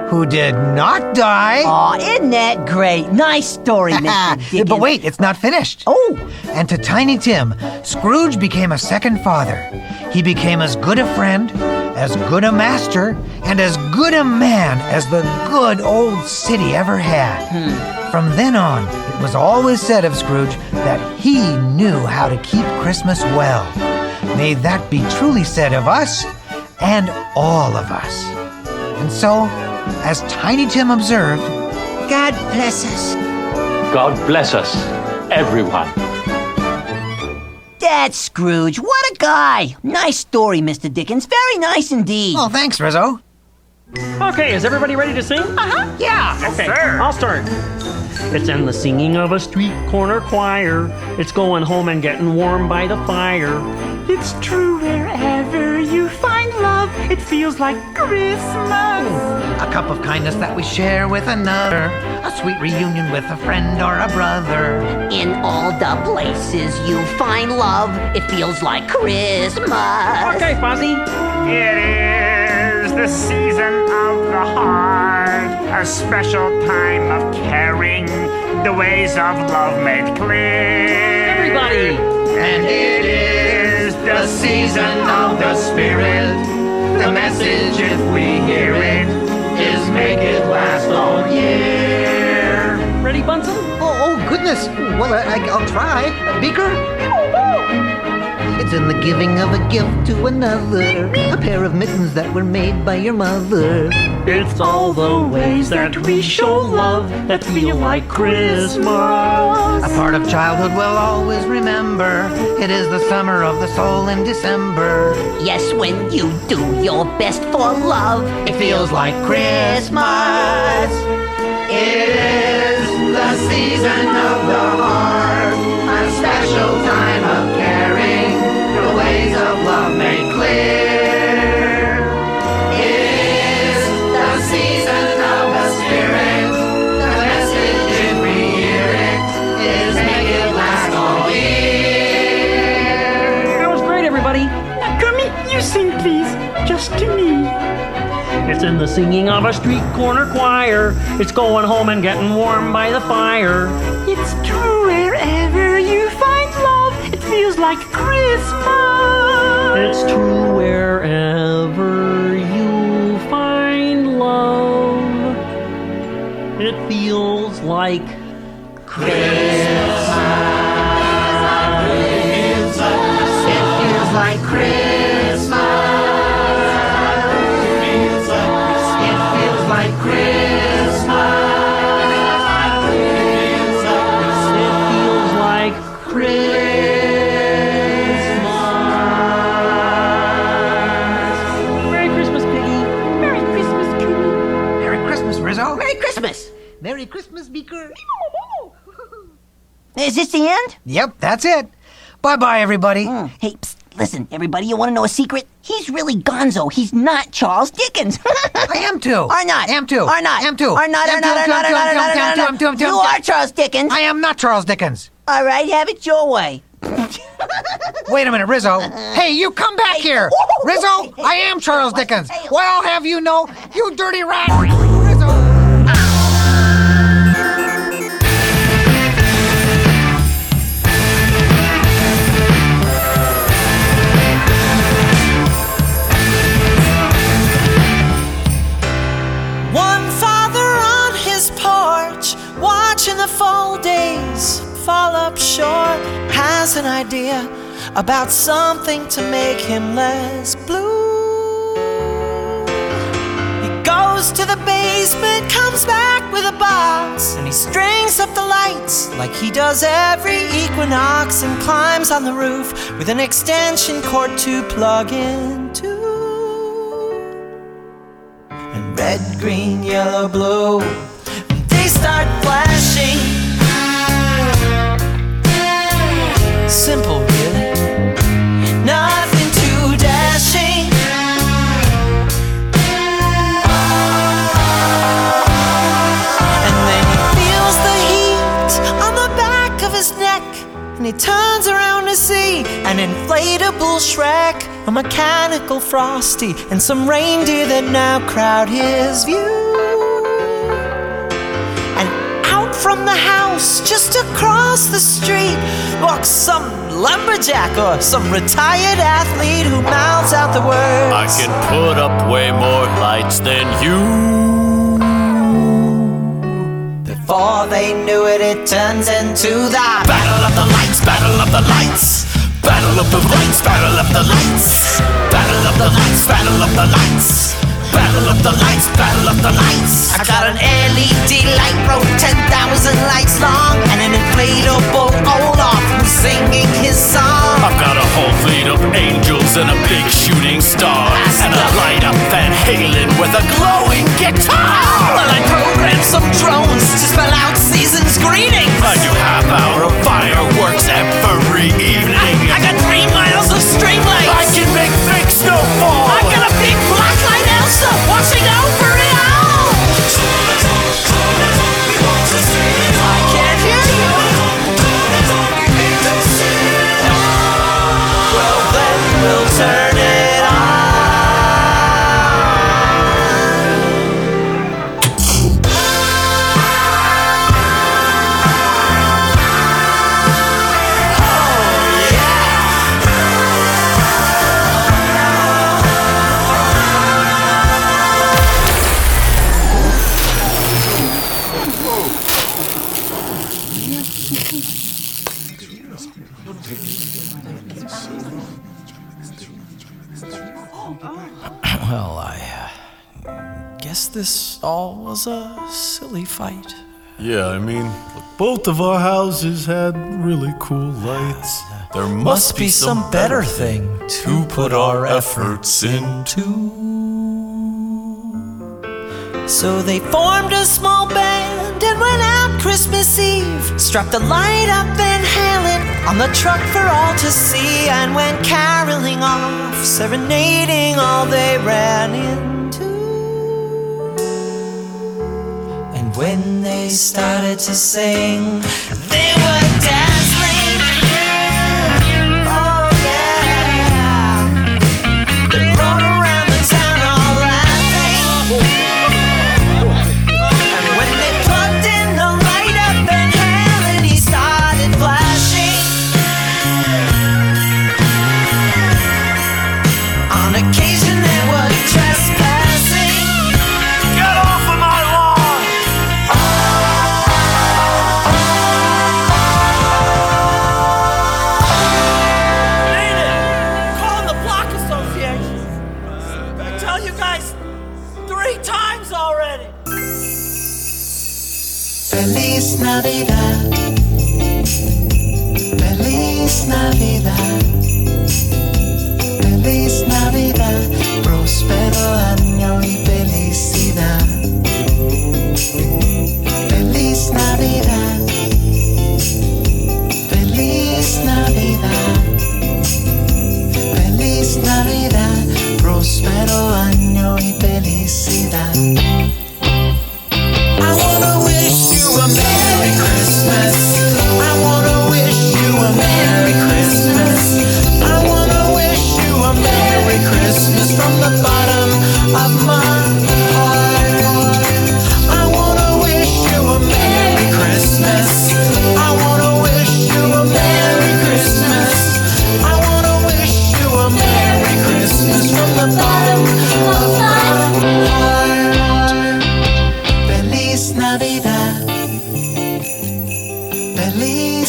who did not die. Aw, isn't that great? Nice story, Mr. Dickens. but wait, it's not finished. Oh! And to Tiny Tim, Scrooge became a second father. He became as good a friend, as good a master, and as good a man as the good old city ever had. Hmm. From then on, it was always said of Scrooge that he knew how to keep Christmas well. May that be truly said of us and all of us. And so, as Tiny Tim observed, God bless us. God bless us, everyone. That's Scrooge. What a guy. Nice story, Mr. Dickens. Very nice indeed. Oh, thanks, Rizzo. Okay, is everybody ready to sing? Uh-huh. Yeah. Okay, sir. I'll start. It's in the singing of a street corner choir. It's going home and getting warm by the fire. It's true wherever you find love, it feels like Christmas. A cup of kindness that we share with another. A sweet reunion with a friend or a brother. In all the places you find love, it feels like Christmas. Okay, Fozzie. It is the season of the heart, a special time of caring, the ways of love made clear. Everybody. And it is the season of the spirit. The message, if we hear it, is make it last all year. Ready, Bunsen? Oh, oh goodness. Well, I, I'll try. Beaker? It's in the giving of a gift to another. A pair of mittens that were made by your mother. It's all the ways that we show love that feel like Christmas. A part of childhood we'll always remember. It is the summer of the soul in December. Yes, when you do your best for love, It feels like Christmas. It is the season of the heart, please. Just to me. It's in the singing of a street corner choir. It's going home and getting warm by the fire. It's true wherever you find love, it feels like Christmas. It's true Is this the end? Yep, that's it. Bye bye, everybody. Hmm. Hey, psst, listen, everybody, you want to know a secret? He's really gonzo. He's not Charles Dickens. I am too. Are not. Am too. Are not. Am too. Are not. Are not. Are not. Are not. too, Are not. Are not. You are Charles Dickens. I am not Charles Dickens. All right, have it your way. Wait a minute, Rizzo. Hey, you come back here. Rizzo, I am Charles Dickens. Why, I'll have you know, you dirty rat. Watching the fall days fall up short, has an idea about something to make him less blue. He goes to the basement, comes back with a box, and he strings up the lights like he does every equinox and climbs on the roof with an extension cord to plug into. And red, green, yellow, blue, start flashing. Simple, really. Nothing too dashing. And then he feels the heat on the back of his neck. And he turns around to see an inflatable Shrek, a mechanical Frosty, and some reindeer that now crowd his view. From the house, just across the street, walks some lumberjack or some retired athlete who mouths out the words. I can put up way more lights than you. Before they knew it, it turns into the Battle of the lights, battle of the lights. Battle of the lights, battle of the lights. Battle of the lights, battle of the lights. Battle of the lights, battle of the lights. I got an LED light row 10,000 lights long and an inflatable Olaf who's singing his song. I've got a whole fleet of angels and a big shooting star. And a light up Van Halen with a glowing guitar. Well, I programmed some drones to spell out season's greetings. I do half hour of fireworks every evening. Silly fight. Yeah, I mean, look, both of our houses had really cool lights. There must, be some better thing to put our efforts into. So they formed a small band and went out Christmas Eve. Strapped the light up Van Halen on the truck for all to see and went caroling off, serenading all they ran into. When they started to sing, they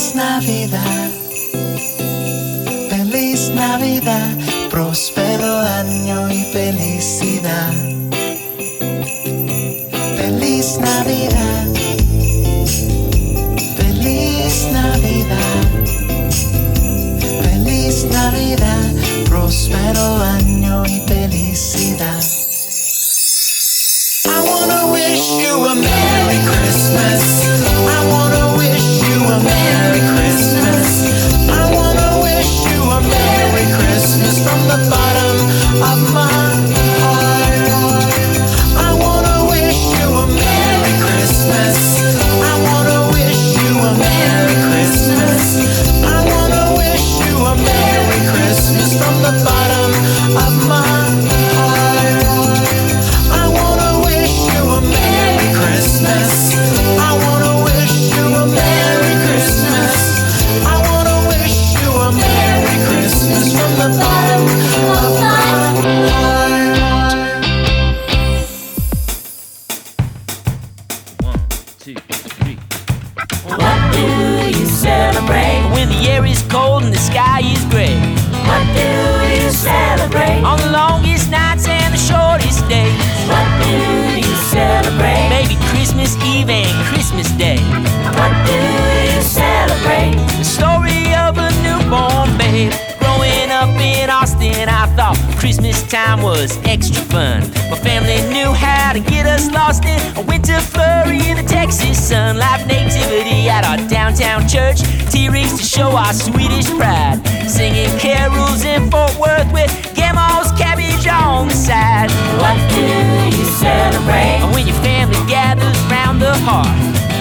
es Navidad.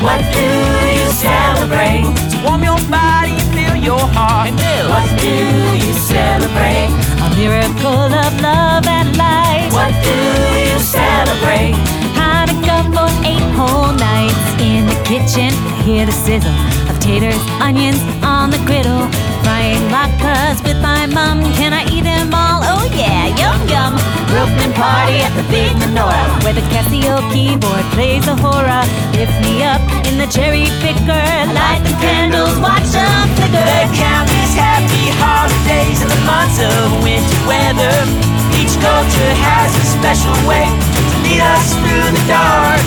What do you celebrate? To warm your body and fill your heart. What do you celebrate? A miracle of love and light. What do you celebrate? Hanukkah for eight whole nights in the kitchen. I Hear the sizzle of taters, onions on the griddle. Frying latkes with my mom. Can I eat them all? Oh yeah, yum yum. Brooklyn party at the big menorah, where the Casio keyboard plays a horror. Lift me up in the cherry picker. Light the candles, watch them flicker. They count these happy holidays in the months of winter weather. Each culture has a special way to lead us through the dark.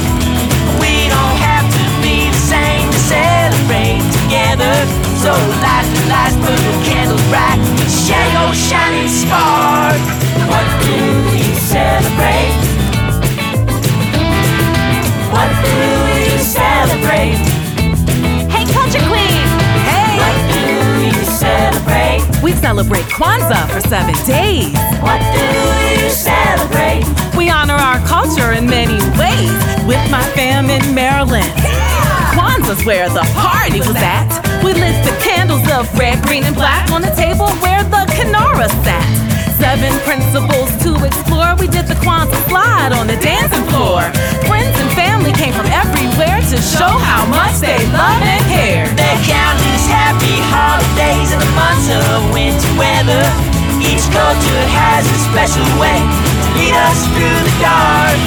We don't have to be the same to celebrate together. So light the lights, put the candles bright, your shining spark. What do you celebrate? What do you celebrate? Hey, Culture Queen! Hey! What do you celebrate? We celebrate Kwanzaa for seven days. What do you celebrate? We honor our culture in many ways with my fam in Maryland. Yeah! Kwanzaa's where the party was at. We lit the candles of red, green, and black on the table where the kinara sat. Seven principles to explore. We did the quantum slide on the dancing floor. Friends and family came from everywhere to show how much they love and care. They count these happy holidays in the months of winter weather. Each culture has a special way to lead us through the dark.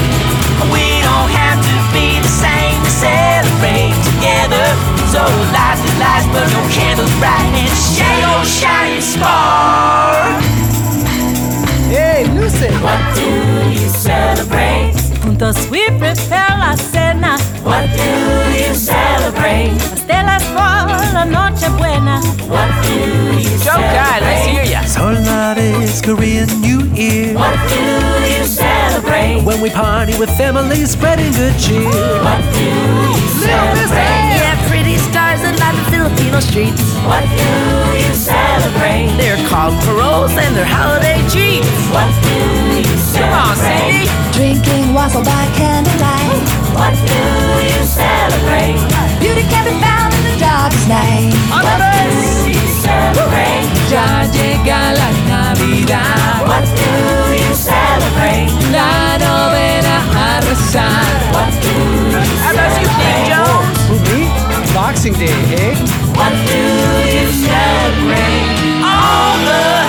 We don't have to be the same to celebrate together. So light the lights, burn your candles bright, and share your oh, shining spark. Hey, Lucy! What do you celebrate? Juntos we prepare la cena. What do you celebrate? Pastelas por la noche buena. What do you Joe Guy, let's hear ya. Seollal is Korean New Year. What do you celebrate? When we party with family, spreading good cheer. What do you celebrate? Yeah, pretty stars that light the Filipino streets. What do you celebrate? They're called parols and they're holiday treats. What do you Come on, celebrate? Drinking waffle by candlelight. What do you celebrate? Beauty can be found in the dog's night. What do you celebrate? Ya llega la Navidad. What do you celebrate? La novena a rezar. What do you celebrate? How about you, King celebrate? Jones? Who, me? Boxing Day, eh? What do you celebrate? All the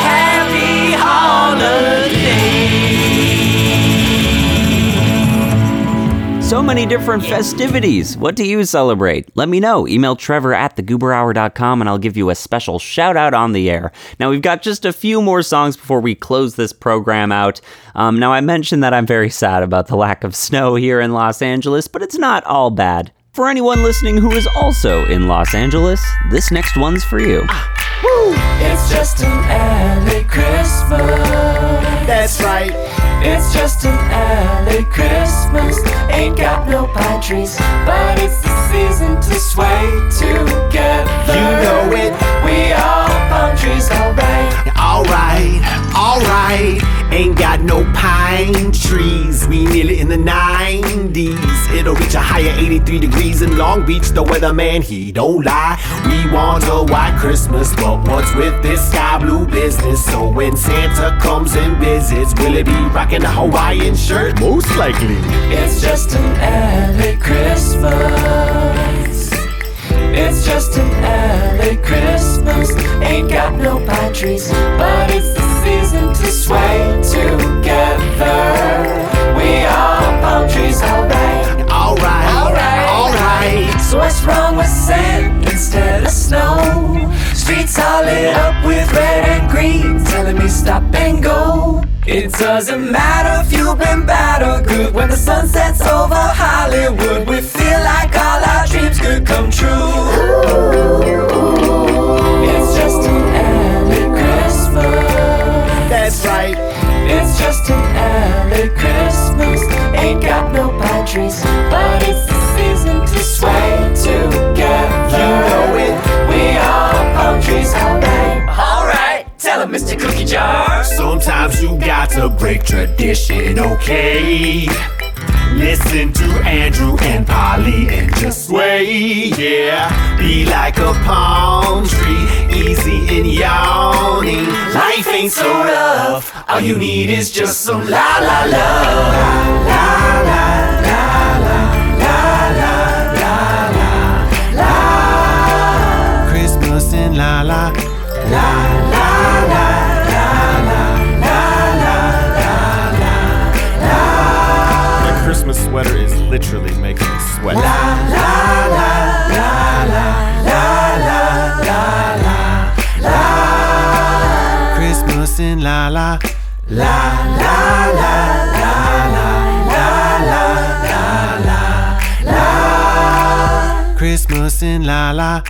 So many different festivities. What do you celebrate? Let me know. Email Trevor at thegooberhour.com and I'll give you a special shout out on the air. Now, we've got just a few more songs before we close this program out. Um, now, I mentioned that I'm very sad about the lack of snow here in Los Angeles, but it's not all bad. For anyone listening who is also in Los Angeles, this next one's for you. It's just an LA Christmas. That's right. It's just an LA Christmas. Ain't got no pine trees, but it's the season to sway together. You know it. We are palm trees, alright. All Alright, alright. Ain't got no pine trees. We nearly in the 90s. It'll reach a higher 83 degrees in Long Beach. The weatherman, he don't lie. We want a white Christmas, but what's with this sky blue business? So when Santa comes and visits, will it be rocking a Hawaiian shirt? Most likely. It's just an LA Christmas. It's just an LA Christmas. Ain't got no pine trees, but it's the season to sway together. We are palm trees, alright. Alright, alright, alright. So what's wrong with sand instead of snow? Streets all lit up with red and green, telling me stop and go. It doesn't matter if you've been bad or good. When the sun sets over Hollywood, we feel like all our dreams could come true. It's just an LA Christmas. That's right. It's just an LA Christmas. Ain't got no pine trees, but it's the season to sway together. Trees, alright. Alright, tell him, Mr. Cookie Jar. Sometimes you got to break tradition, okay? Listen to Andrew and Polly and just sway, yeah. Be like a palm tree, easy and yawning. Life ain't so rough. All you need is just some la la love. La la la la la la la la la la la la la la. My Christmas sweater is literally making me sweat. Christmas in la la la la la la la la la la la la Christmas in la la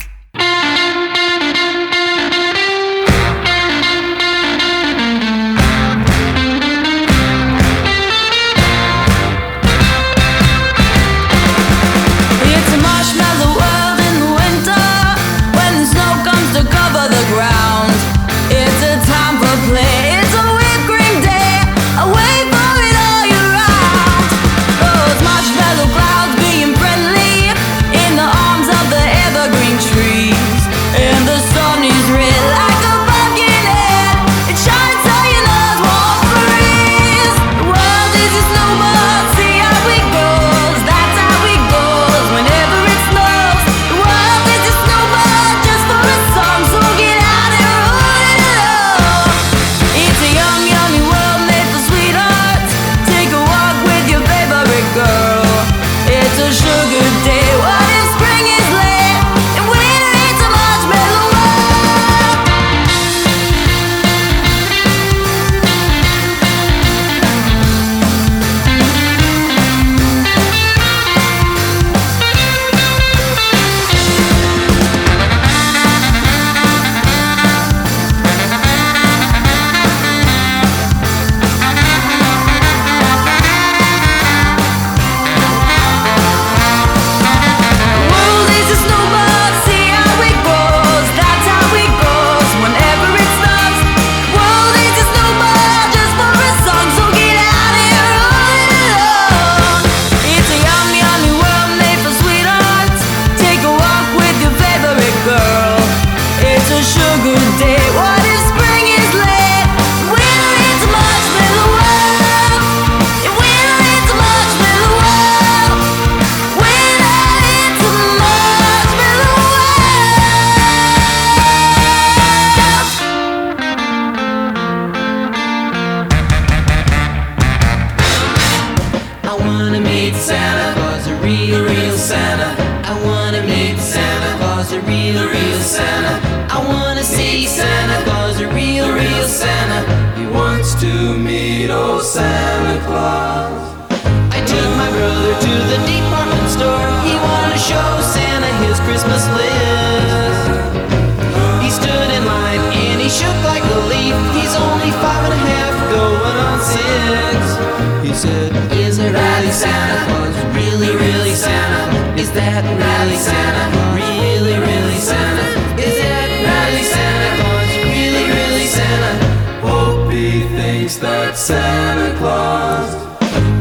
nut Santa Claus.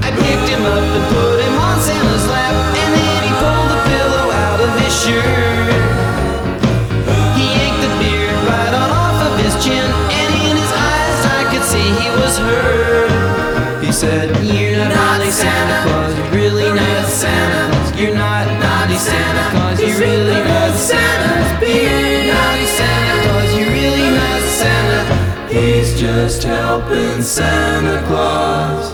I picked him up and put him on Santa's lap, and then he pulled the pillow out of his shirt. Just helping Santa Claus.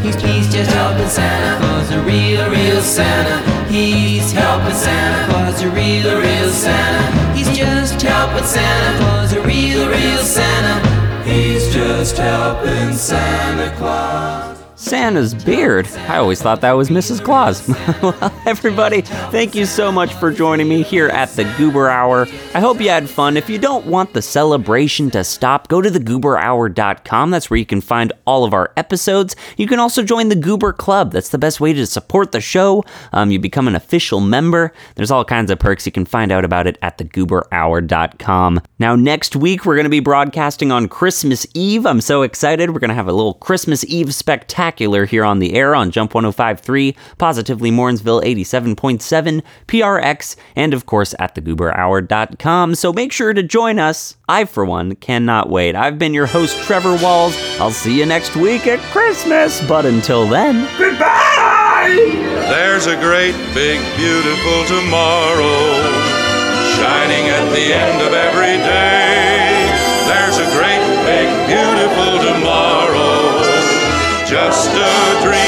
He's, just helping Santa Claus, a real, real Santa. He's helping Santa Claus, a real, real Santa. He's just helping Santa Claus, just helping Santa Claus. Santa's beard. I always thought that was Mrs. Claus. well, everybody, thank you so much for joining me here at the Goober Hour. I hope you had fun. If you don't want the celebration to stop, go to thegooberhour.com. That's where you can find all of our episodes. You can also join the Goober Club. That's the best way to support the show. Um, you become an official member. There's all kinds of perks. You can find out about it at thegooberhour.com. Now, next week, we're going to be broadcasting on Christmas Eve. I'm so excited. We're going to have a little Christmas Eve spectacular here on the air on Jump 1053, Positively Morrinsville 87.7, PRX, and of course at thegooberhour.com. So make sure to join us. I, for one, cannot wait. I've been your host, Trevor Walls. I'll see you next week at Christmas. But until then, goodbye! There's a great, big, beautiful tomorrow shining at the end of every day. just a dream.